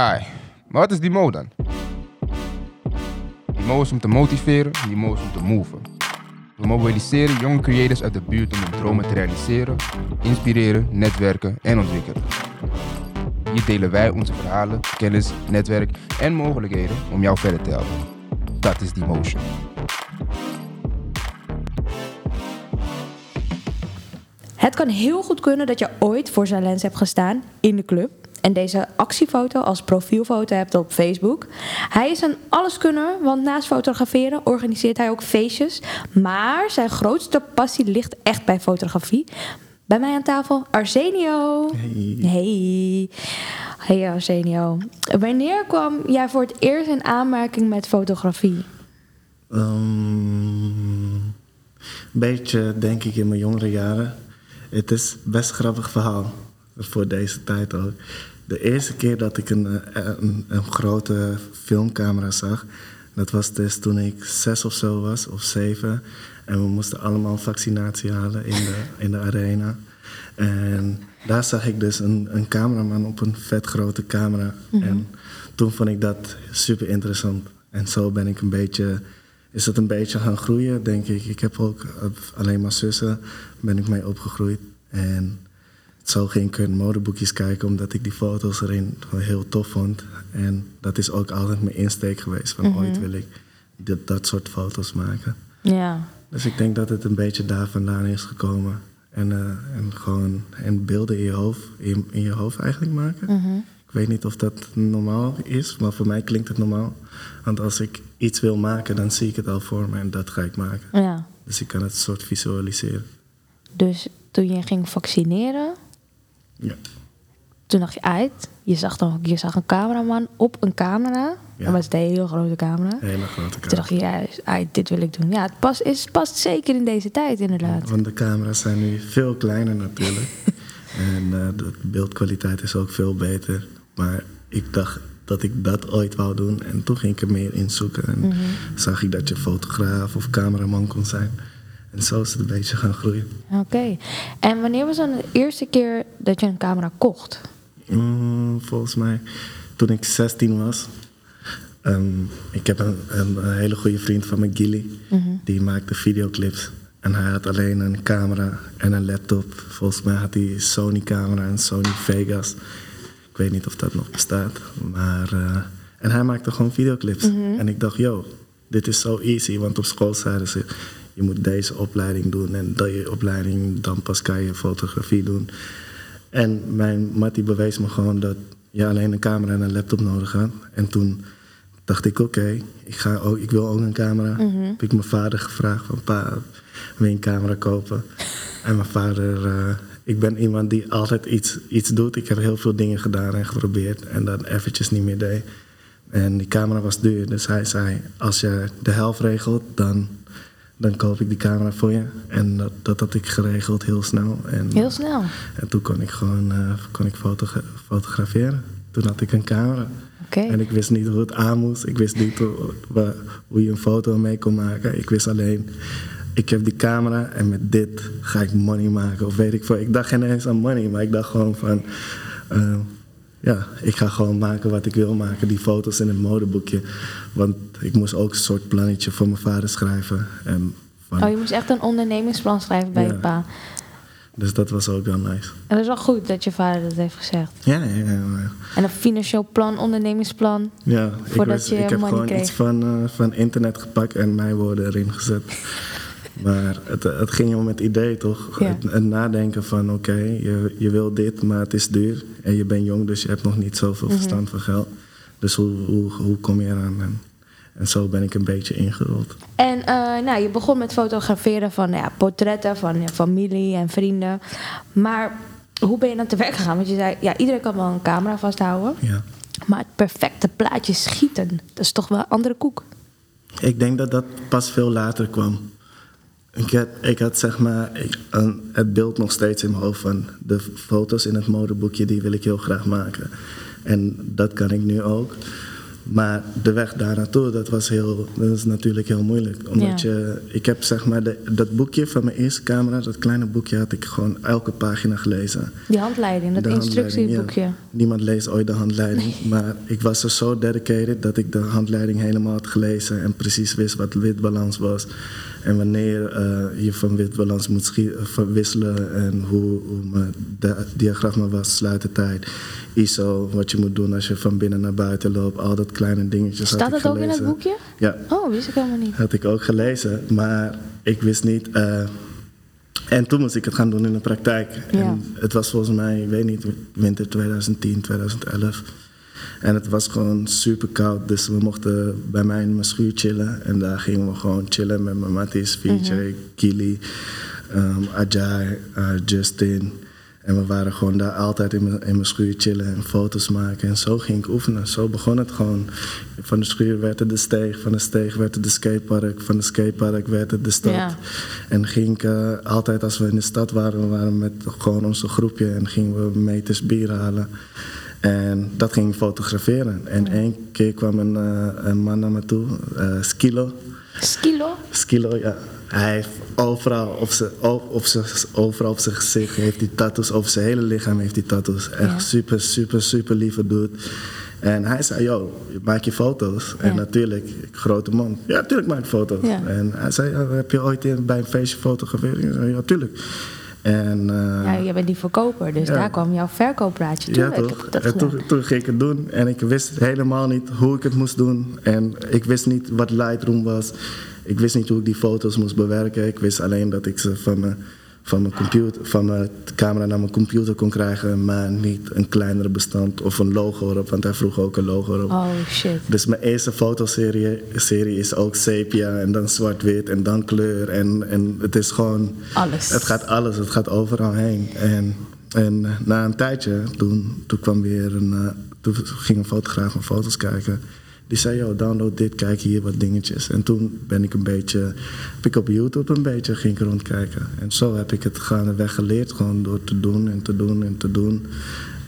Ai, maar wat is die mo dan? Die mo is om te motiveren, die mo is om te moven. We mobiliseren jonge creators uit de buurt om hun dromen te realiseren, inspireren, netwerken en ontwikkelen. Hier delen wij onze verhalen, kennis, netwerk en mogelijkheden om jou verder te helpen. Dat is die motion. Het kan heel goed kunnen dat je ooit voor zijn lens hebt gestaan in de club. En deze actiefoto als profielfoto hebt op Facebook. Hij is een alleskunner, want naast fotograferen organiseert hij ook feestjes. Maar zijn grootste passie ligt echt bij fotografie. Bij mij aan tafel Arsenio. Hey. Hey. Hey Arsenio. Wanneer kwam jij voor het eerst in aanmerking met fotografie? Een beetje, denk ik, in mijn jongere jaren. Het is best een grappig verhaal. Voor deze tijd ook. De eerste keer dat ik een, eh, een, een grote filmcamera zag... dat was dus toen ik zes of zo was, of zeven. En we moesten allemaal vaccinatie halen in de, in de arena. En daar zag ik dus een, een cameraman op een vet grote camera. En toen vond ik dat super interessant. En zo ben ik een beetje, is het een beetje gaan groeien, denk ik. Ik heb ook eh, alleen maar zussen, ben ik mee opgegroeid. En zo ging ik in modeboekjes kijken, omdat ik die foto's erin heel tof vond. En dat is ook altijd mijn insteek geweest, van ooit wil ik dat, dat soort foto's maken. Ja. Dus ik denk dat het een beetje daar vandaan is gekomen. En, eh, en gewoon en beelden in je hoofd, in, in je hoofd eigenlijk maken. Ik weet niet of dat normaal is, maar voor mij klinkt het normaal. Want als ik iets wil maken, dan zie ik het al voor me en dat ga ik maken. ja. Dus ik kan het soort visualiseren. Dus toen je ging vaccineren, Ja. toen dacht je uit. Je zag, dan, je zag een cameraman op een camera. Ja. Dat was een hele grote camera. Een hele grote Toen dacht camera. je, ja, uit, dit wil ik doen. Ja, het past, is, past zeker in deze tijd inderdaad. Want de camera's zijn nu veel kleiner natuurlijk. en eh, de beeldkwaliteit is ook veel beter. Maar ik dacht dat ik dat ooit wou doen. En toen ging ik er meer in zoeken. En zag ik dat je fotograaf of cameraman kon zijn. En zo is het een beetje gaan groeien. Oké. En wanneer was dan de eerste keer dat je een camera kocht? Mm, volgens mij toen ik 16 was. Ehm, ik heb een, een, hele goede vriend van me, Gilly. Die maakte videoclips. En hij had alleen een camera en een laptop. Volgens mij had hij Sony camera en Sony Vegas. Ik weet niet of dat nog bestaat. Maar, eh, en hij maakte gewoon videoclips. En ik dacht, yo, dit is zo easy. Want op school zeiden ze, je moet deze opleiding doen. En dat je opleiding, dan pas kan je fotografie doen. En mijn mattie bewees me gewoon dat je alleen een camera en een laptop nodig had. En toen dacht ik, oké, ik ga ook, ik wil ook een camera. Heb ik mijn vader gevraagd van, pa, wil je een camera kopen? En mijn vader, eh, ik ben iemand die altijd iets, iets doet. Ik heb heel veel dingen gedaan en geprobeerd en dan eventjes niet meer deed. En die camera was duur, dus hij zei, als je de helft regelt, dan, dan koop ik die camera voor je. En dat, dat had ik geregeld heel snel. En, Heel snel. en toen kon ik gewoon eh, kon ik fotogra- fotograferen. Toen had ik een camera. En ik wist niet hoe het aan moest. Ik wist niet hoe, hoe je een foto mee kon maken. Ik wist alleen, ik heb die camera en met dit ga ik money maken. Of weet ik veel. Ik dacht geen eens aan money, maar ik dacht gewoon van... eh, ja, ik ga gewoon maken wat ik wil maken. Die foto's in het modeboekje. Want ik moest ook een soort plannetje voor mijn vader schrijven. En van, Oh, je moest echt een ondernemingsplan schrijven bij Ja. je pa. Dus dat was ook wel nice. En dat is wel goed dat je vader dat heeft gezegd. Ja, ja, ja. ja. En een financieel plan, ondernemingsplan. Ja, ik, wist- je ik heb gewoon kreeg. iets van, eh, van internet gepakt en mijn woorden erin gezet. Maar het, het ging om het idee, toch? Ja. Het, het nadenken van, oké, je, je wil dit, maar het is duur. En je bent jong, dus je hebt nog niet zoveel Mhm. verstand van geld. Dus hoe, hoe, hoe kom je eraan? En, en zo ben ik een beetje ingerold. En eh, nou, je begon met fotograferen van ja, portretten van je familie en vrienden. Maar hoe ben je dan te werk gegaan? Want je zei, ja, iedereen kan wel een camera vasthouden. Ja. Maar het perfecte plaatje schieten, dat is toch wel een andere koek. Ik denk dat dat pas veel later kwam. Ik had, ik had zeg maar ik, een, het beeld nog steeds in mijn hoofd van de foto's in het modeboekje, die wil ik heel graag maken. En dat kan ik nu ook. maar de weg daar naartoe, dat was heel, dat is natuurlijk heel moeilijk. Omdat Ja. je, ik heb zeg maar, de, dat boekje van mijn eerste camera, dat kleine boekje, had ik gewoon elke pagina gelezen. Die handleiding, dat De instructieboekje. ja. Niemand leest ooit de handleiding. Maar ik was er zo dedicated dat ik de handleiding helemaal had gelezen. En precies wist wat witbalans was. En wanneer eh, je van witbalans moet eh, van wisselen. En hoe, hoe mijn di- diagramma was, sluitertijd. ISO, wat je moet doen als je van binnen naar buiten loopt. Al dat kleine dingetjes Staat dat ook in het boekje? Ja, Oh, wist ik helemaal niet. had ik ook gelezen, maar ik wist niet. eh, en toen moest ik het gaan doen in de praktijk. Ja. En het was volgens mij, ik weet niet, winter 2010, 2011. En het was gewoon super koud, dus we mochten bij mij in mijn schuur chillen. En daar gingen we gewoon chillen met mijn matties, VJ, Kili, ehm, Ajay, eh, Justin. En we waren gewoon daar altijd in mijn, in mijn schuur chillen en foto's maken. En zo ging ik oefenen. Zo begon het gewoon. Van de schuur werd het de steeg, van de steeg werd het de skatepark, van de skatepark werd het de stad. Ja. En ging ik eh, altijd als we in de stad waren, we waren met gewoon onze groepje en gingen we meters bier halen. En dat ging ik fotograferen. En één keer kwam een, eh, een man naar me toe, eh, Skilo. Skilo? Skilo, ja. Hij heeft overal op zijn, op, op zijn, overal op zijn gezicht heeft hij tattoos. Over zijn hele lichaam heeft hij tattoos. Echt Ja. super, super, super lieve dude. En hij zei, yo, maak je foto's? En natuurlijk, grote man. Ja, natuurlijk maak ik foto's. Ja. En hij zei, heb je ooit bij een feestje? Ik zei, ja, tuurlijk. En, eh, Ja, jij bent die verkoper, dus Ja. daar kwam jouw verkooppraatje. ja, Tuurlijk toch? en toen, toen ging ik het doen en ik wist helemaal niet hoe ik het moest doen. En ik wist niet wat Lightroom was. Ik wist niet hoe ik die foto's moest bewerken. Ik wist alleen dat ik ze van mijn, van mijn, computer, van mijn camera naar mijn computer kon krijgen, maar niet een kleinere bestand of een logo erop, want hij vroeg ook een logo erop. Oh shit. Dus mijn eerste fotoserie serie is ook sepia en dan zwart-wit en dan kleur. En, en het is gewoon... Alles. Het gaat alles, het gaat overal heen. En, en eh, na een tijdje, toen, toen kwam weer een... eh, toen ging een fotograaf mijn foto's kijken. Die zei, joh, download dit, kijk hier wat dingetjes. En toen ben ik een beetje... Heb ik op YouTube een beetje ging rondkijken. En zo heb ik het gaandeweg geleerd. Gewoon door te doen en te doen en te doen.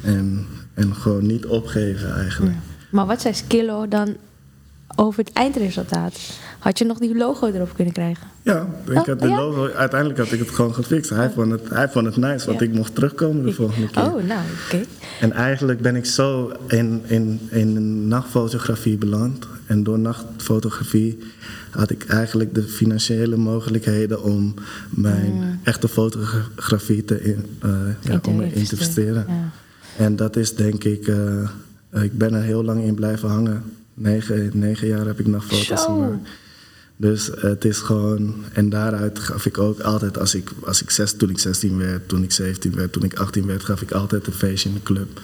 En, en gewoon niet opgeven eigenlijk. Maar wat zei Skillo dan over het eindresultaat? Had je nog die logo erop kunnen krijgen? Ja, ik Oh, had de ja? logo, uiteindelijk had ik het gewoon gefixt. Hij vond het, hij vond het nice, want Ja. ik mocht terugkomen de volgende keer. Oh, nou, oké. En eigenlijk ben ik zo in, in, in nachtfotografie beland. En door nachtfotografie had ik eigenlijk de financiële mogelijkheden om mijn echte fotografie te, in, eh, ja, om te investeren. En dat is denk ik, eh, ik ben er heel lang in blijven hangen. Negen, negen jaar heb ik nachtfoto's Zo. gemaakt. Dus het is gewoon, en daaruit gaf ik ook altijd, als ik, als ik zes, toen ik 16 werd, toen ik 17 werd, toen ik 18 werd, gaf ik altijd een feestje in de club.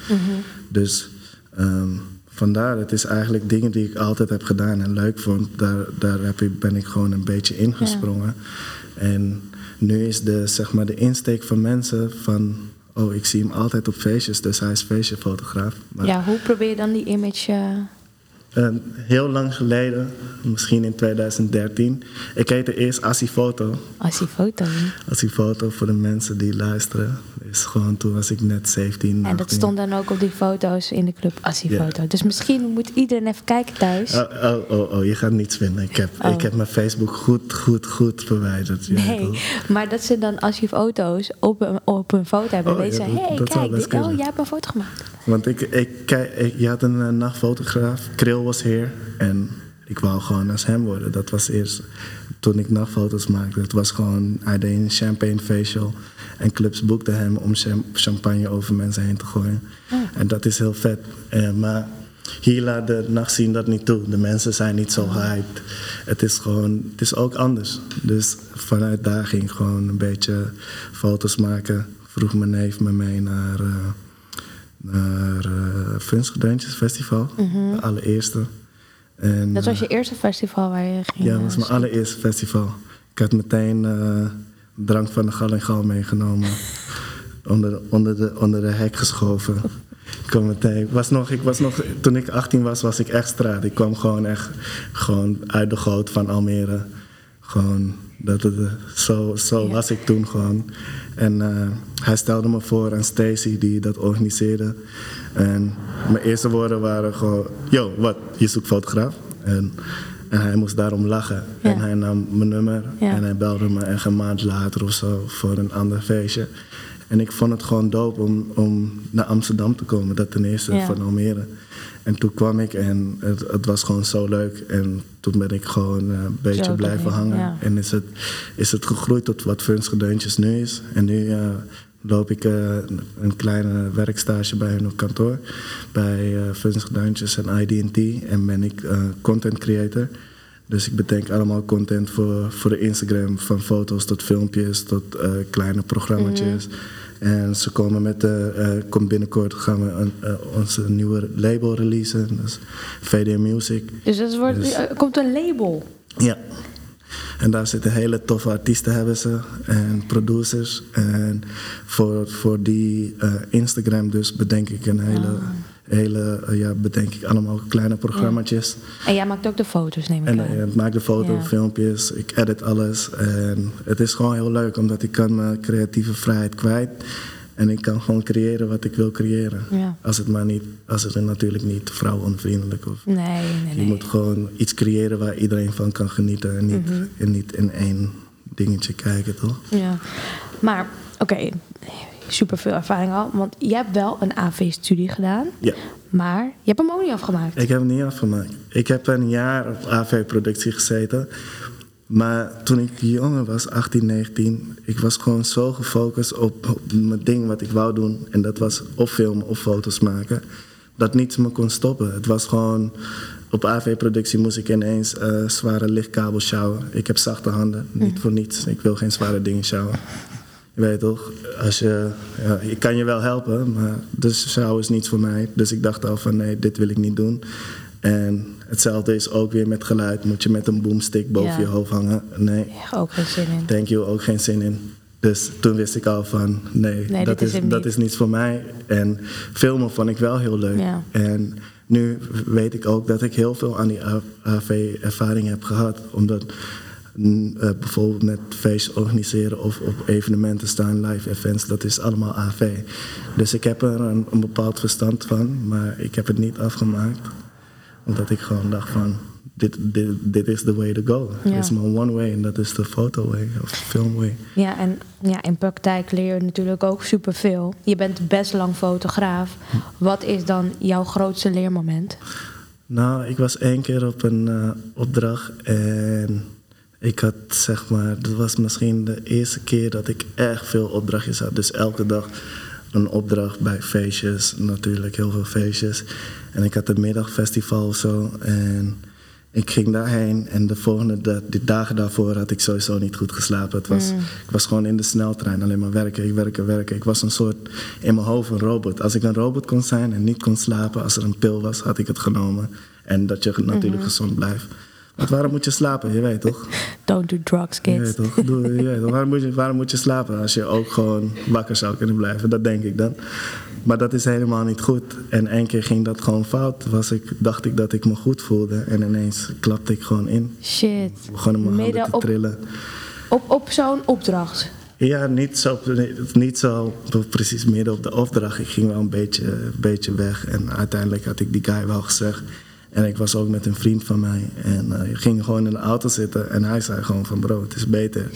Dus ehm, vandaar, het is eigenlijk dingen die ik altijd heb gedaan en leuk vond, daar, daar heb ik, ben ik gewoon een beetje ingesprongen. En nu is de, zeg maar, de insteek van mensen van, oh ik zie hem altijd op feestjes, dus hij is feestjefotograaf. Maar Ja, hoe probeer je dan die image... eh, eh, heel lang geleden, misschien in 2013. Ik heette eerst Asifoto. als die foto... Asifoto voor de mensen die luisteren. Is gewoon, toen was ik net 17. En dat 18. stond dan ook op die foto's in de club als die Ja. foto. Dus misschien moet iedereen even kijken thuis. Oh, oh, oh, oh, je gaat niets vinden. Ik heb, Oh. ik heb mijn Facebook goed, goed, goed verwijderd. Nee, maar dat ze dan als je foto's op een, op een foto hebben, Oh, ja, ze, hé, hey, kijk, dit, oh, jij hebt een foto gemaakt. Want ik, ik, kijk, ik, je had een eh, nachtfotograaf, Was hier. En ik wou gewoon als hem worden. Dat was eerst toen ik nachtfoto's maakte. Het was gewoon, hij deed een champagne facial. En clubs boekten hem om cham- champagne over mensen heen te gooien. En dat is heel vet. Eh, maar hier laat de nacht zien dat niet toe. De mensen zijn niet zo hyped. Het is gewoon, het is ook anders. Dus vanuit daar ging ik gewoon een beetje foto's maken. Vroeg mijn neef me mee naar... eh, naar uh, Festival, de allereerste. En, Mhm. Dat was eh, je eerste festival waar je ging? Ja, dat eh, was mijn zingen? allereerste festival. Ik had meteen eh, drank van de gal en gal meegenomen. onder, onder, de, onder de hek geschoven. Ik kwam meteen, ik was nog, ik was nog, toen ik 18 was, was ik echt straat. Ik kwam gewoon echt gewoon uit de goot van Almere. Gewoon Dat het, eh, zo zo Ja. was ik toen gewoon. En eh, hij stelde me voor aan Stacy, die dat organiseerde. En mijn eerste woorden waren gewoon: Yo, wat? Je zoekt fotograaf? En, en hij moest daarom lachen. Ja. En hij nam mijn nummer Ja. en hij belde me echt een maand later of zo voor een ander feestje. En ik vond het gewoon dope om, om naar Amsterdam te komen, dat ten eerste van Almere. En toen kwam ik en het, het was gewoon zo leuk. En toen ben ik gewoon eh, een beetje Zo blijven hangen. ja. En is het, is het gegroeid tot wat Funs Gedeuntjes nu is. En nu eh, loop ik eh, een kleine werkstage bij hun op kantoor. Bij eh Funs Gedeuntjes en ID&T. En ben ik content creator. Dus ik bedenk allemaal content voor, voor de Instagram. Van foto's tot filmpjes tot kleine programma's. En ze komen met de, eh, komt binnenkort gaan we een, eh, onze nieuwe label releasen. Dus VD Music. Dus dat wordt, Dus- komt een label. Ja. En daar zitten hele toffe artiesten hebben ze en producers. En voor, voor die eh, Instagram dus bedenk ik een hele, Ah. Hele eh, ja, bedenk ik allemaal kleine programma's. En jij maakt ook de foto's, neem ik En aan. eh, ik maak de foto, Ja. filmpjes, ik edit alles. En het is gewoon heel leuk, omdat ik kan mijn creatieve vrijheid kwijt. En ik kan gewoon creëren wat ik wil creëren. Ja. Als het maar niet, als het natuurlijk niet vrouwonvriendelijk of Nee, nee, je nee. moet gewoon iets creëren waar iedereen van kan genieten en niet, Mhm. en niet in één dingetje kijken, toch? Ja. Maar, oké, veel ervaring al. Want je hebt wel een AV-studie gedaan. Ja, Maar je hebt hem ook niet afgemaakt. ik heb het niet afgemaakt. Ik heb een jaar op AV-productie gezeten. Maar toen ik jonger was, 18, 19, ik was gewoon zo gefocust op, op mijn ding wat ik wou doen. En dat was of filmen of foto's maken. Dat niets me kon stoppen. Het was gewoon... Op AV-productie moest ik ineens eh, zware lichtkabels sjouwen. Ik heb zachte handen, niet voor niets. Ik wil geen zware dingen sjouwen. Je weet toch, als je, ja, ik kan je wel helpen, maar dus sjouwen is niets voor mij. Dus ik dacht al van nee, dit wil ik niet doen. En hetzelfde is ook weer met geluid. Moet je met een boomstick boven Ja. je hoofd hangen? Nee, Ja, ook geen zin in. thank you, ook geen zin in. Dus toen wist ik al van nee, Nee, dat, is dat niet. is niets voor mij. En filmen vond ik wel heel leuk. Ja. En nu weet ik ook dat ik heel veel aan die AV-ervaring heb gehad. Omdat eh, bijvoorbeeld met feests organiseren of op evenementen staan, live events, dat is allemaal AV. Dus ik heb er een, een bepaald verstand van, maar ik heb het niet afgemaakt. Omdat ik gewoon dacht van, dit, dit, dit is the way to go. Ja. Het is maar one way en dat is de photo way of film way. Ja, en ja, in praktijk leer je natuurlijk ook superveel. Je bent best lang fotograaf. Wat is dan jouw grootste leermoment? Nou, ik was één keer op een eh, opdracht en ik had zeg maar, dat was misschien de eerste keer dat ik echt veel opdrachtjes had. Dus elke dag een opdracht bij feestjes, natuurlijk heel veel feestjes. En ik had een middagfestival of zo en ik ging daarheen en de volgende, die dagen daarvoor had ik sowieso niet goed geslapen. Het was, Ik was gewoon in de sneltrein, alleen maar werken, ik werken, werken. Ik was een soort, in mijn hoofd een robot. Als ik een robot kon zijn en niet kon slapen, als er een pil was, had ik het genomen. En dat je natuurlijk gezond blijft. Want waarom moet je slapen? Je weet toch? Don't do drugs, Je kids. weet toch? Doe, je weet toch? Waarom, moet je, waarom moet je slapen als je ook gewoon wakker zou kunnen blijven? Dat denk ik dan. Maar dat is helemaal niet goed. En één keer ging dat gewoon fout. Was ik, dacht ik dat ik me goed voelde. En ineens klapte ik gewoon in. Shit. Begon mijn handen Midden te op, trillen. op, op zo'n opdracht. Ja, niet zo, niet zo precies midden op de opdracht. Ik ging wel een beetje, een beetje weg. En uiteindelijk had ik die guy wel gezegd. En ik was ook met een vriend van mij. En eh, ik ging gewoon in de auto zitten. En hij zei gewoon van bro, het is beter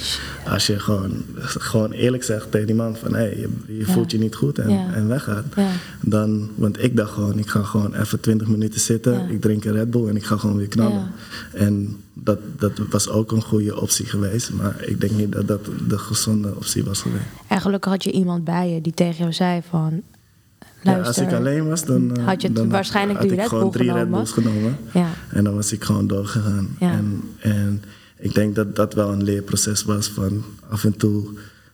als je gewoon, gewoon eerlijk zegt tegen die man van... hé, hey, je, je voelt je niet goed en, Ja. en weggaat. Ja. Dan, want ik dacht gewoon, ik ga gewoon even 20 minuten zitten. Ik drink een Red Bull en ik ga gewoon weer knallen. En dat, dat was ook een goede optie geweest. Maar ik denk niet dat dat de gezonde optie was geweest. En gelukkig had je iemand bij je die tegen jou zei van... Ja, als ik alleen was, dan, eh, had je het dan waarschijnlijk had ik gewoon drie Red genomen. Bulls genomen. Ja. En dan was ik gewoon doorgegaan. Ja. En, en ik denk dat dat wel een leerproces was van af en toe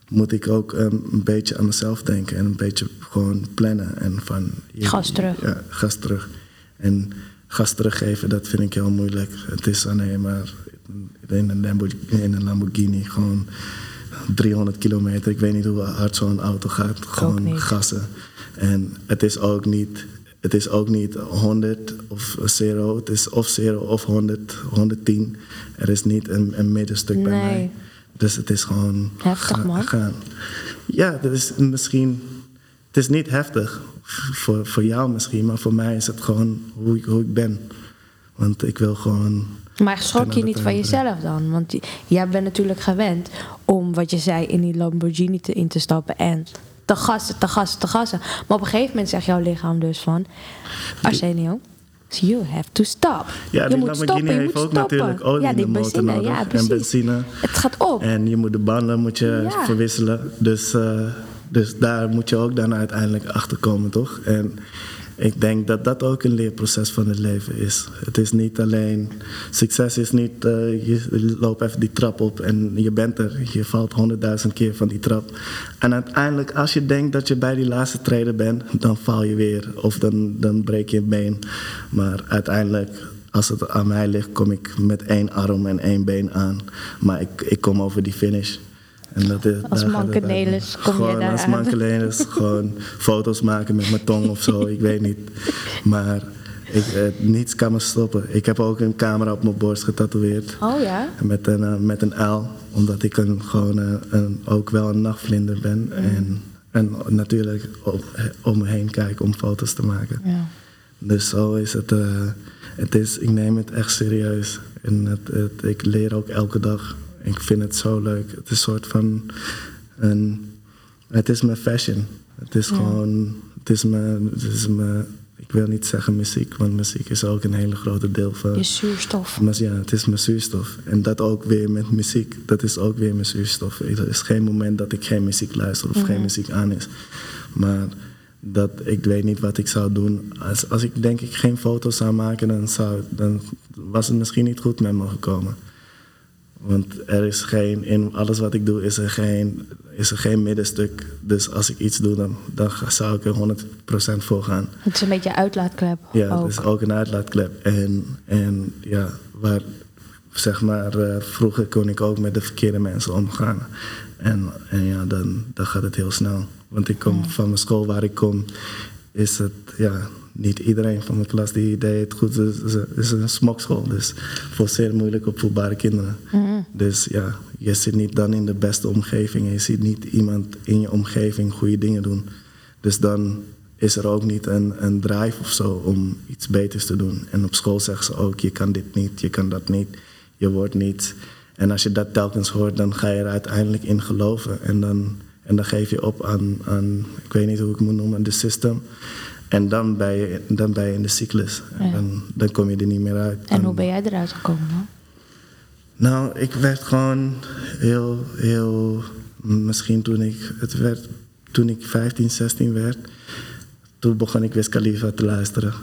moet ik ook een beetje aan mezelf denken en een beetje gewoon plannen. En van, je- Gas terug. Ja, gas terug. En gas teruggeven, dat vind ik heel moeilijk. Het is alleen maar in een Lamborghini, in een Lamborghini gewoon 300 kilometer. Ik weet niet hoe hard zo'n auto gaat. Gewoon gassen. En het is ook niet, het is ook niet 100 of 0. Het is of 0 of 100, 110. Er is niet een, een middenstuk bij mij. Dus het is gewoon... Heftig, man. Gaan. Ja, dat is misschien... Het is niet heftig voor, voor jou misschien, maar voor mij is het gewoon hoe ik, hoe ik ben. Want ik wil gewoon... Maar schrok je niet van jezelf dan? Want jij bent natuurlijk gewend om, wat je zei, in die Lamborghini te, in te stappen en te gassen, te gassen, te gassen. Maar op een gegeven moment zegt jouw lichaam dus van... Arsenio, you have to stop. Ja, je moet Lamborghini stoppen, je heeft moet ook stoppen. natuurlijk olie ja, in de motor benzine, nodig. ja, En benzine. Het gaat op. En je moet de banden moet je Ja. verwisselen. Dus, eh, dus daar moet je ook dan uiteindelijk achter komen, toch? En ik denk dat dat ook een leerproces van het leven is. Het is niet alleen... Succes is niet... eh, je loopt even die trap op en je bent er. Je valt honderdduizend keer van die trap. En uiteindelijk, als je denkt dat je bij die laatste treden bent... dan val je weer of dan, dan breek je een been. Maar uiteindelijk als het aan mij ligt, kom ik met één arm en één been aan. Maar ik, ik kom over die finish. En dat is, Als Mankenelis kom je Gewoon daar als. Mankenelis, gewoon foto's maken met mijn tong of zo, ik weet niet. Maar ik, eh, niets kan me stoppen. Ik heb ook een camera op mijn borst getatoeëerd. Oh ja? Met een, eh, met een L, omdat ik een, gewoon eh, een, ook wel een nachtvlinder ben. En, en natuurlijk om, om me heen kijk om foto's te maken. Ja. Dus zo is het. eh, het is, ik neem het echt serieus. En het, het, ik leer ook elke dag. Ik vind het zo leuk. Het is een soort van. Een, het is mijn fashion. Het is gewoon. Het is mijn, het is mijn. Ik wil niet zeggen muziek, want muziek is ook een hele grote deel van. Je zuurstof. Maar ja, het is mijn zuurstof. En dat ook weer met muziek. Dat is ook weer mijn zuurstof. Er is geen moment dat ik geen muziek luister of geen muziek aan is. Maar dat, ik weet niet wat ik zou doen. Als, als ik denk ik geen foto's zou maken, dan, zou, dan was het misschien niet goed met me gekomen. Want er is geen, in alles wat ik doe is er geen, is er geen middenstuk. Dus als ik iets doe, dan, dan zou ik er 100% voor gaan. Het is een beetje uitlaatklep. Ja, ook. het is ook een uitlaatklep. En, en ja, waar, zeg maar, eh, vroeger kon ik ook met de verkeerde mensen omgaan. En, en ja, dan, dan gaat het heel snel. Want ik kom van mijn school waar ik kom, is het, ja, niet iedereen van mijn klas die deed het goed. Het is, is een smokschool, dus voor zeer moeilijk opvoedbare kinderen. Dus ja, je zit niet dan in de beste omgeving. en Je ziet niet iemand in je omgeving goede dingen doen. Dus dan is er ook niet een, een drive of zo om iets beters te doen. En op school zeggen ze ook, je kan dit niet, je kan dat niet, je wordt niet. En als je dat telkens hoort, dan ga je er uiteindelijk in geloven. En dan, en dan geef je op aan, aan, ik weet niet hoe ik het moet noemen, de system. En dan ben je, dan ben je in de cyclus. En Ja. dan, dan kom je er niet meer uit. En Dan- hoe ben jij eruit gekomen dan? nou, ik werd gewoon heel, heel. Misschien toen ik. Het werd. Toen ik 15, 16 werd. Toen begon ik Wiz Khalifa te luisteren.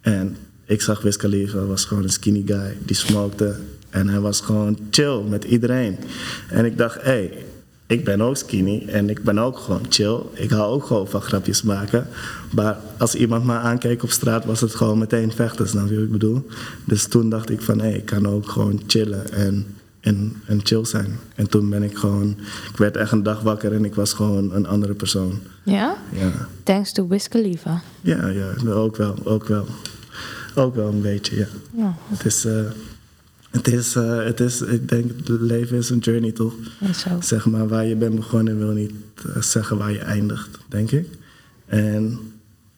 En ik zag Wiz Khalifa, was gewoon een skinny guy. Die smokte. En hij was gewoon chill met iedereen. En ik dacht, hé, hey, ik ben ook skinny. En ik ben ook gewoon chill. Ik hou ook gewoon van grapjes maken. Maar als iemand me aankeek op straat, was het gewoon meteen vechten. Snap je wat ik bedoel? Dus toen dacht ik van, hé, hey, ik kan ook gewoon chillen en, en, en chill zijn. En toen ben ik gewoon... Ik werd echt een dag wakker en ik was gewoon een andere persoon. Ja? Ja, Thanks to Wiz Khalifa. ja, ja ook wel, ook wel. Ook wel een beetje, ja. Ja, Het is... eh, het is, eh, het is, ik denk, het leven is een journey toch? Zeg maar, waar je bent begonnen wil niet eh, zeggen waar je eindigt, denk ik. En,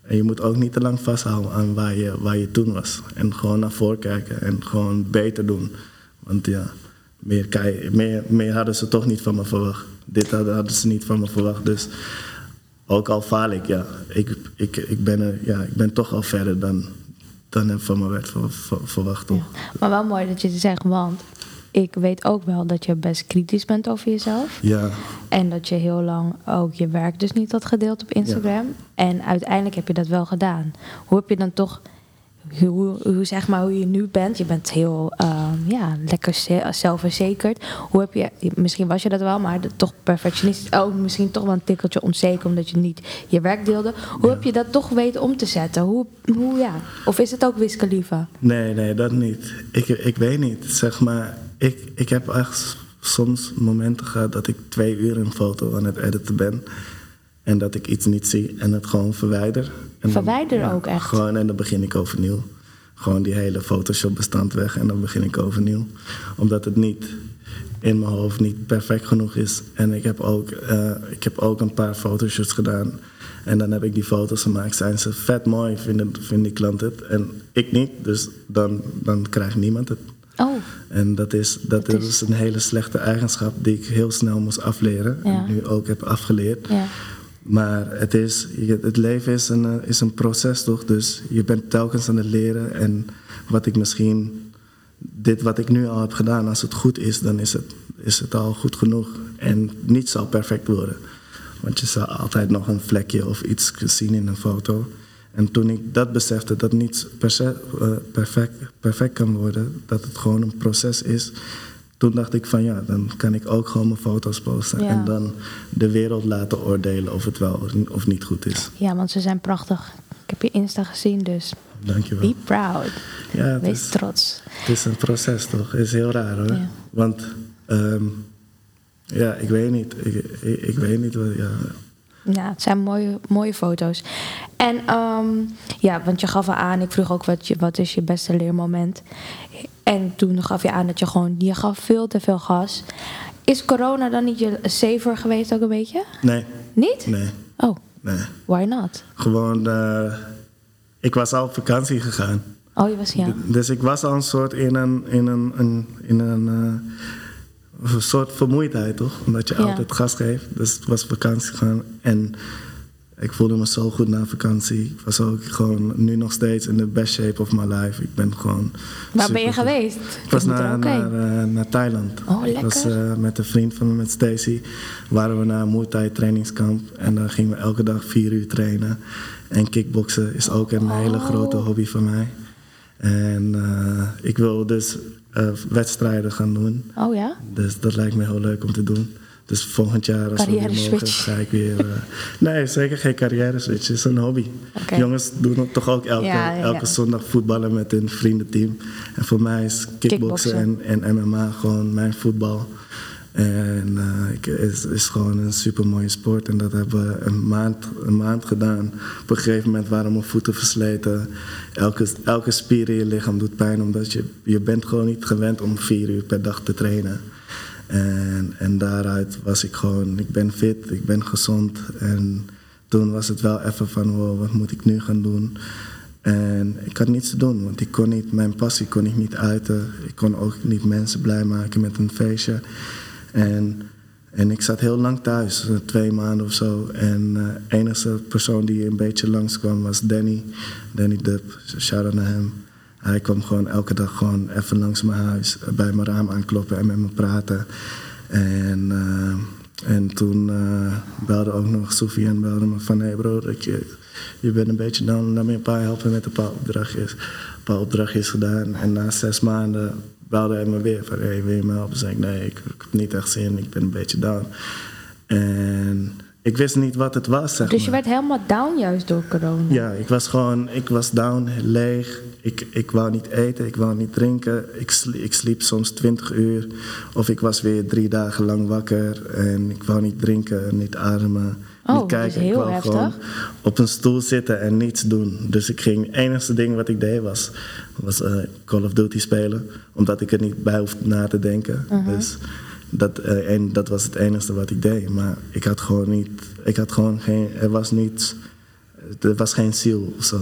en je moet ook niet te lang vasthouden aan waar je, waar je toen was. En gewoon naar voren kijken en gewoon beter doen. Want ja, meer, kei- meer, meer hadden ze toch niet van me verwacht. Dit hadden, hadden ze niet van me verwacht. Dus ook al faal ik, ja, ik, ik, ik, ben, er, ja, ik ben toch al verder dan, dan van me werd ver- ver- verwacht. Toch? Maar wel mooi dat je het zegt, want ik weet ook wel dat je best kritisch bent over jezelf. Ja, En dat je heel lang ook je werk dus niet had gedeeld op Instagram. En uiteindelijk heb je dat wel gedaan. Hoe heb je dan toch, hoe, hoe zeg maar hoe je nu bent? Je bent heel ehm, ja, lekker ze- zelfverzekerd. Hoe heb je, misschien was je dat wel, maar toch perfectionistisch. Ook misschien toch wel een tikkeltje onzeker omdat je niet je werk deelde. Hoe heb je dat toch weten om te zetten? Hoe, hoe ja? Of is het ook Khalifa? Nee, nee, dat niet. Ik, ik weet niet. Zeg maar, ik, ik heb echt soms momenten gehad dat ik twee uur een foto aan het editen ben. En dat ik iets niet zie en het gewoon verwijder. En dan- Verwijder ook echt? Gewoon en dan begin ik overnieuw. Gewoon die hele Photoshop bestand weg en dan begin ik overnieuw. Omdat het niet... in mijn hoofd niet perfect genoeg is. En ik heb ook, eh, ik heb ook een paar fotoshoots gedaan. En dan heb ik die foto's gemaakt. Zijn ze vet mooi, vinden, vinden die klant het. En ik niet, dus dan, dan krijgt niemand het. Oh, En dat is, dat is- is een hele slechte eigenschap die ik heel snel moest afleren. Ja. En nu ook heb afgeleerd. ja. Maar het, is, het leven is een, eh, is een proces toch? Dus je bent telkens aan het leren. En wat ik misschien, dit wat ik nu al heb gedaan, als het goed is, dan is het, is het al goed genoeg. En niet zal perfect worden. Want je zal altijd nog een vlekje of iets zien in een foto. En toen ik dat besefte, dat niets eh, perfect, perfect kan worden, dat het gewoon een proces is. Toen dacht ik van ja, dan kan ik ook gewoon mijn foto's posten. Ja. En dan de wereld laten oordelen of het wel of niet goed is. ja, want ze zijn prachtig. Ik heb je Insta gezien, dus Dankjewel. be proud. Ja, Wees is, trots. het is een proces toch? Het is heel raar hoor. Ja. Want ehm, ja, ik weet niet. Ik, ik, ik weet niet wat. Ja. Ja, het zijn mooie, mooie foto's. En ehm, ja, want je gaf al aan, ik vroeg ook wat, je, wat is je beste leermoment. En toen gaf je aan dat je gewoon, je gaf veel te veel gas. Is corona dan niet je saver geweest ook een beetje? Nee, Niet? nee, Oh, nee. why not? Gewoon, eh, ik was al op vakantie gegaan. Oh, je was ja. Dus ik was al een soort in een, in een, een- in een, eh, een soort vermoeidheid, toch? Omdat je Ja. altijd gas geeft. Dus het was vakantie gaan. En ik voelde me zo goed na vakantie. Ik was ook gewoon nu nog steeds in de best shape of my life. Ik ben gewoon. Waar ben je geweest? Ik was naar, eh, naar Thailand. Oh, Ik was lekker. eh, met een vriend van me, met Stacy, waren we naar een Muay Thai trainingskamp. En dan gingen we elke dag vier uur trainen. En kickboksen is ook een hele Oh. grote hobby van mij. En eh, ik wil dus eh, wedstrijden gaan doen. Oh ja? Dus dat lijkt me heel leuk om te doen. Dus volgend jaar als we weer Carrière mogen, switch. ga ik weer... eh, nee, zeker geen carrière switch. Het is een hobby. Jongens doen toch ook elke, Ja, ja, ja. elke zondag voetballen met hun vriendenteam. En voor mij is kickboksen en, en MMA gewoon mijn voetbal. En eh, het is, is gewoon een super mooie sport. En dat hebben we een maand, een maand gedaan. Op een gegeven moment waren mijn voeten versleten. Elke, elke spier in je lichaam doet pijn. Omdat je, je bent gewoon niet gewend om vier uur per dag te trainen. En, en daaruit was ik gewoon, ik ben fit, ik ben gezond. En toen was het wel even van, wow, wat moet ik nu gaan doen? En ik had niets te doen, want ik kon niet, mijn passie kon ik niet uiten. Ik kon ook niet mensen blij maken met een feestje. En, en ik zat heel lang thuis, eh, twee maanden of zo. En de enige persoon die een beetje langskwam was Danny. Danny Dub, shout-out naar hem. Hij kwam gewoon elke dag gewoon even langs mijn huis, eh, bij mijn raam aankloppen en met me praten. En, eh, en toen eh, belde ook nog Sophie en belde me van... hé hey bro, je, je bent een beetje down, laat me een paar helpen met een paar opdrachtjes. Een paar opdrachtjes gedaan. En na zes maanden belde hij me weer van... hey, wil je me helpen? Zei ik, nee, ik, ik heb niet echt zin, ik ben een beetje down. En ik wist niet wat het was, zeg Dus je maar. werd helemaal down juist door corona. Ja, ik was gewoon, ik was down, leeg. Ik, ik wou niet eten, ik wou niet drinken. Ik, ik sliep soms 20 uur. Of ik was weer drie dagen lang wakker. En ik wou niet drinken, niet ademen, Oh, niet dat is kijken. ik heel wou heftig. gewoon op een stoel zitten en niets doen. Dus ik ging, het enige ding wat ik deed was, was eh, Call of Duty spelen. Omdat ik er niet bij hoefde na te denken. Uh-huh. Dus dat, eh, en dat was het enige wat ik deed. Maar ik had gewoon niet, ik had gewoon geen, er was niets... Er was geen ziel of zo.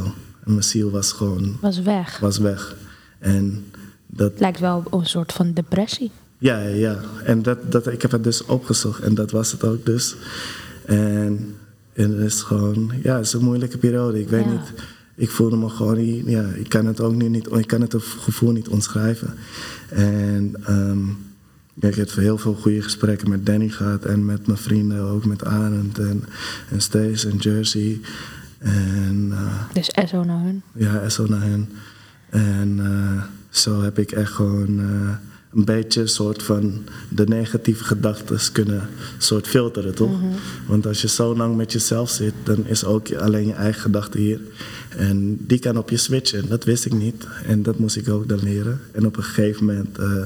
En mijn ziel was gewoon Was weg. was weg. En dat, Het lijkt wel op een soort van depressie. ja, ja, ja. En dat, dat, ik heb het dus opgezocht en dat was het ook dus. En, en het is gewoon, ja, het is een moeilijke periode. Ik weet Ja. niet, ik voelde me gewoon niet, ja, ik kan het ook nu niet, ik kan het gevoel niet omschrijven. En ja, ik heb heel veel goede gesprekken met Danny gehad en met mijn vrienden, ook met Arend en, en Stace en Jersey. En eh, Dus SO naar hun. ja, zo naar hen. En eh, zo heb ik echt gewoon eh, een beetje een soort van de negatieve gedachten kunnen soort filteren, toch? Want als je zo lang met jezelf zit, dan is ook alleen je eigen gedachte hier. En die kan op je switchen, dat wist ik niet. En dat moest ik ook dan leren. En op een gegeven moment, eh,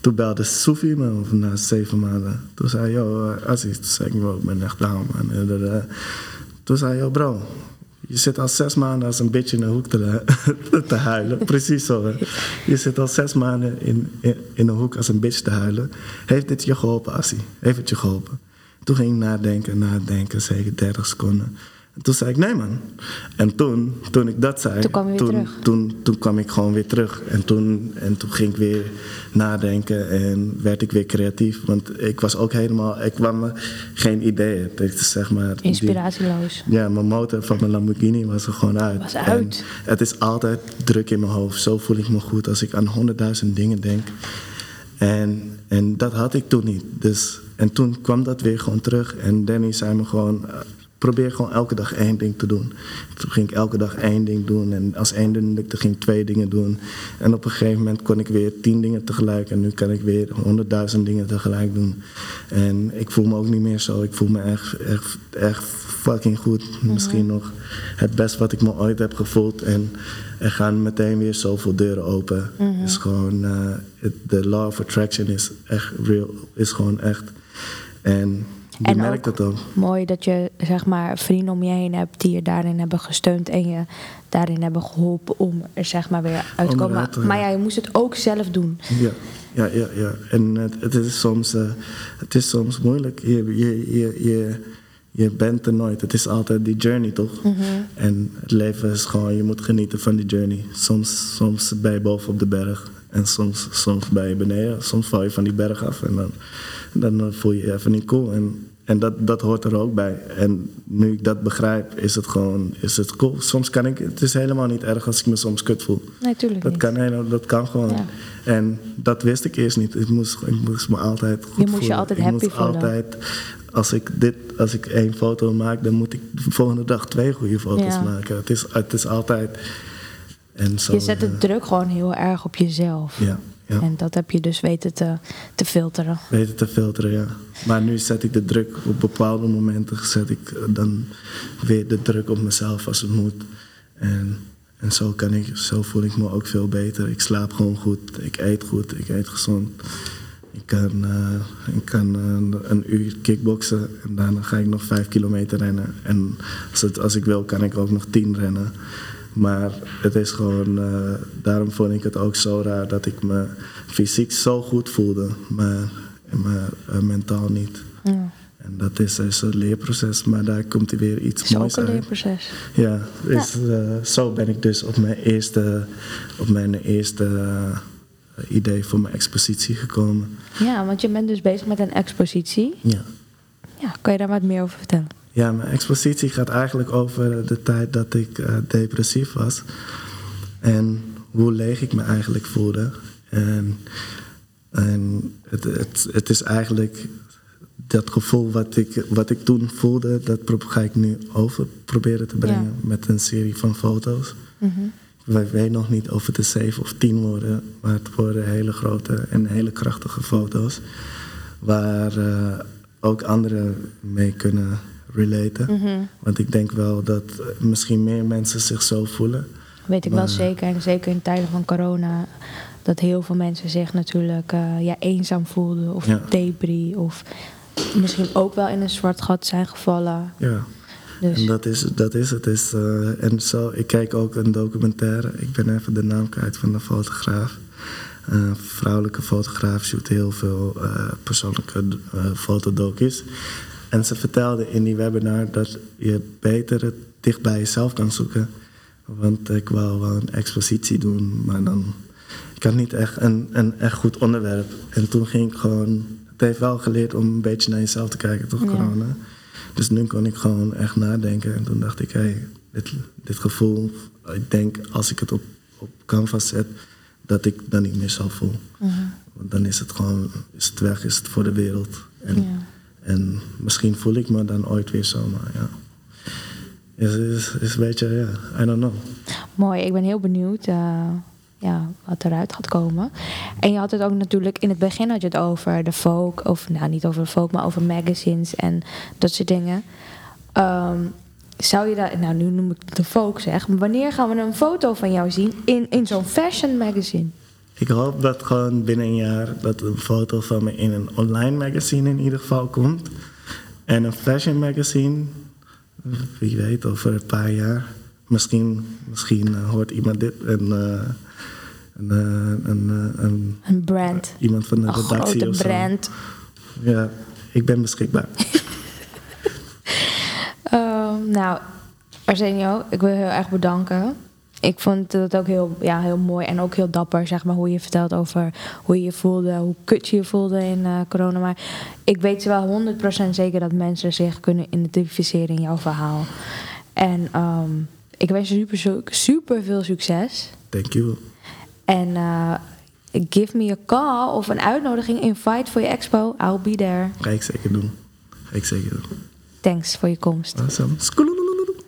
toen belde Sophie me, of na zeven maanden. Toen zei hij, yo, uh, Aziz, toen zei ik, ik ben echt down, man. En, eh, toen zei hij, yo, bro, Je zit al zes maanden als een beetje in de hoek te, huilen. Precies zo. Hè? Je zit al zes maanden in, in, een hoek als een beetje te huilen. Heeft dit je geholpen, Assie? Heeft het je geholpen? Toen ging ik nadenken, nadenken, zeker 30 seconden. En toen zei ik, nee man. En toen, toen ik dat zei, Toen kwam je weer toen, terug. toen, toen kwam ik gewoon weer terug. En toen, en toen ging ik weer nadenken en werd ik weer creatief. Want ik was ook helemaal, ik kwam me geen ideeën. Zeg maar, die- Inspiratieloos. ja, mijn motor van mijn Lamborghini was er gewoon uit. Was uit. En het is altijd druk in mijn hoofd. Zo voel ik me goed als ik aan honderdduizend dingen denk. En, en dat had ik toen niet. Dus, en toen kwam dat weer gewoon terug. En Danny zei me gewoon... probeer gewoon elke dag één ding te doen. Toen ging ik elke dag één ding doen. En als één ding lukte, ging ik twee dingen doen. En op een gegeven moment kon ik weer tien dingen tegelijk. En nu kan ik weer honderdduizend dingen tegelijk doen. En ik voel me ook niet meer zo. Ik voel me echt, echt, echt fucking goed. Misschien nog het best wat ik me ooit heb gevoeld. En er gaan meteen weer zoveel deuren open. is gewoon, eh, de law of attraction is echt real. Is gewoon echt. En je En merkt ook het ook. mooi dat je zeg maar vrienden om je heen hebt die je daarin hebben gesteund en je daarin hebben geholpen om er zeg maar weer uit te Om komen. Maar, maar ja, je moest het ook zelf doen. Ja, ja, ja. ja. En het, het, is soms, eh, het is soms moeilijk. Je, je, je, je, je bent er nooit. Het is altijd die journey, toch? En het leven is gewoon, je moet genieten van die journey. Soms, soms ben je boven op de berg. En soms, soms ben je beneden. Soms val je van die berg af. En dan, dan voel je je even niet cool. En, en dat, dat hoort er ook bij. En nu ik dat begrijp, is het gewoon is het cool. Soms kan ik, het is helemaal niet erg als ik me soms kut voel. Nee, tuurlijk Dat niet. kan, dat kan gewoon. Ja. En dat wist ik eerst niet. Ik moest, ik moest me altijd goed Je moest je voelen. altijd ik happy moest voelen. altijd, als ik, dit, als ik één foto maak, dan moet ik de volgende dag twee goede foto's Ja. maken. Het is, het is altijd... En zo, Je zet de eh, druk gewoon heel erg op jezelf. Ja, ja. En dat heb je dus weten te, te filteren. Weten te filteren, ja. Maar nu zet ik de druk op bepaalde momenten, zet ik eh, dan weer de druk op mezelf als het moet. En, en zo, kan ik, zo voel ik me ook veel beter. Ik slaap gewoon goed, ik eet goed, ik eet gezond. Ik kan, eh, ik kan eh, een uur kickboksen en daarna ga ik nog vijf kilometer rennen. En als, het, als ik wil, kan ik ook nog tien rennen. Maar het is gewoon, eh, daarom vond ik het ook zo raar dat ik me fysiek zo goed voelde, maar, maar eh, mentaal niet. Ja. En dat is, is een leerproces, maar daar komt er weer iets Het is ook moois een uit. leerproces. Ja, dus, eh, zo ben ik dus op mijn eerste, op mijn eerste idee voor mijn expositie gekomen. Ja, want je bent dus bezig met een expositie. Ja. Ja, kan je daar wat meer over vertellen? Ja, mijn expositie gaat eigenlijk over de tijd dat ik eh, depressief was. En hoe leeg ik me eigenlijk voelde. En, en het, het, het is eigenlijk dat gevoel wat ik, wat ik toen voelde, dat ga ik nu over proberen te brengen Ja. met een serie van foto's. Ik weet nog niet of het er zeven of tien worden, maar het worden hele grote en hele krachtige foto's. Waar eh, ook anderen mee kunnen relaten. Want ik denk wel dat eh, misschien meer mensen zich zo voelen. Weet ik wel zeker. En zeker in tijden van corona. Dat heel veel mensen zich natuurlijk eh, ja, eenzaam voelden. Of Ja. debris. Of misschien ook wel in een zwart gat zijn gevallen. Ja. Dus En dat is, dat is het. Is, eh, en zo, ik kijk ook een documentaire. Ik ben even de naam kwijt van de fotograaf. Een vrouwelijke fotograaf shoot heel veel persoonlijke eh fotodocus. En ze vertelde in die webinar dat je beter het dicht bij jezelf kan zoeken. Want ik wou wel een expositie doen, maar dan... Ik had niet echt een, een echt goed onderwerp. En toen ging ik gewoon... Het heeft wel geleerd om een beetje naar jezelf te kijken, toch, Ja. corona? Dus nu kon ik gewoon echt nadenken. En toen dacht ik, hé, hey, dit, dit gevoel... Ik denk, als ik het op, op canvas zet, dat ik dan niet meer zo voel. Want dan is het gewoon, is het weg, is het voor de wereld. En, Ja. En misschien voel ik me dan ooit weer zo, maar ja. Is, is, is een beetje, ja, I don't know. mooi. Ik ben heel benieuwd eh, ja, wat eruit gaat komen. En je had het ook natuurlijk... In het begin had je het over de folk. Of nou, niet over de folk, maar over magazines en dat soort dingen. Ehm, zou je dat... Nou, nu noem ik de folk zeg. Maar wanneer gaan we een foto van jou zien in, in zo'n fashion magazine? Ik hoop dat gewoon binnen een jaar dat een foto van me in een online magazine in ieder geval komt. En een fashion magazine Wie weet, over een paar jaar. Misschien, misschien eh, hoort iemand dit en, eh, en, eh, en, eh, en Een brand. iemand van de Een redactie grote of zo. brand. Ja, ik ben beschikbaar. Ehm, nou, Arsenio, ik wil je heel erg bedanken. Ik vond het ook heel, ja, heel mooi en ook heel dapper, zeg maar, hoe je vertelt over hoe je je voelde, hoe kut je je voelde in eh, corona. Maar ik weet wel 100% zeker dat mensen zich kunnen identificeren in jouw verhaal. En ehm, ik wens je super, super veel succes. Thank you. En eh, give me a call of een uitnodiging, invite voor je expo. I'll be there. Ga ik zeker doen. Ga ik zeker doen. Thanks voor je komst. Awesome.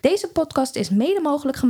Deze podcast is mede mogelijk gemaakt.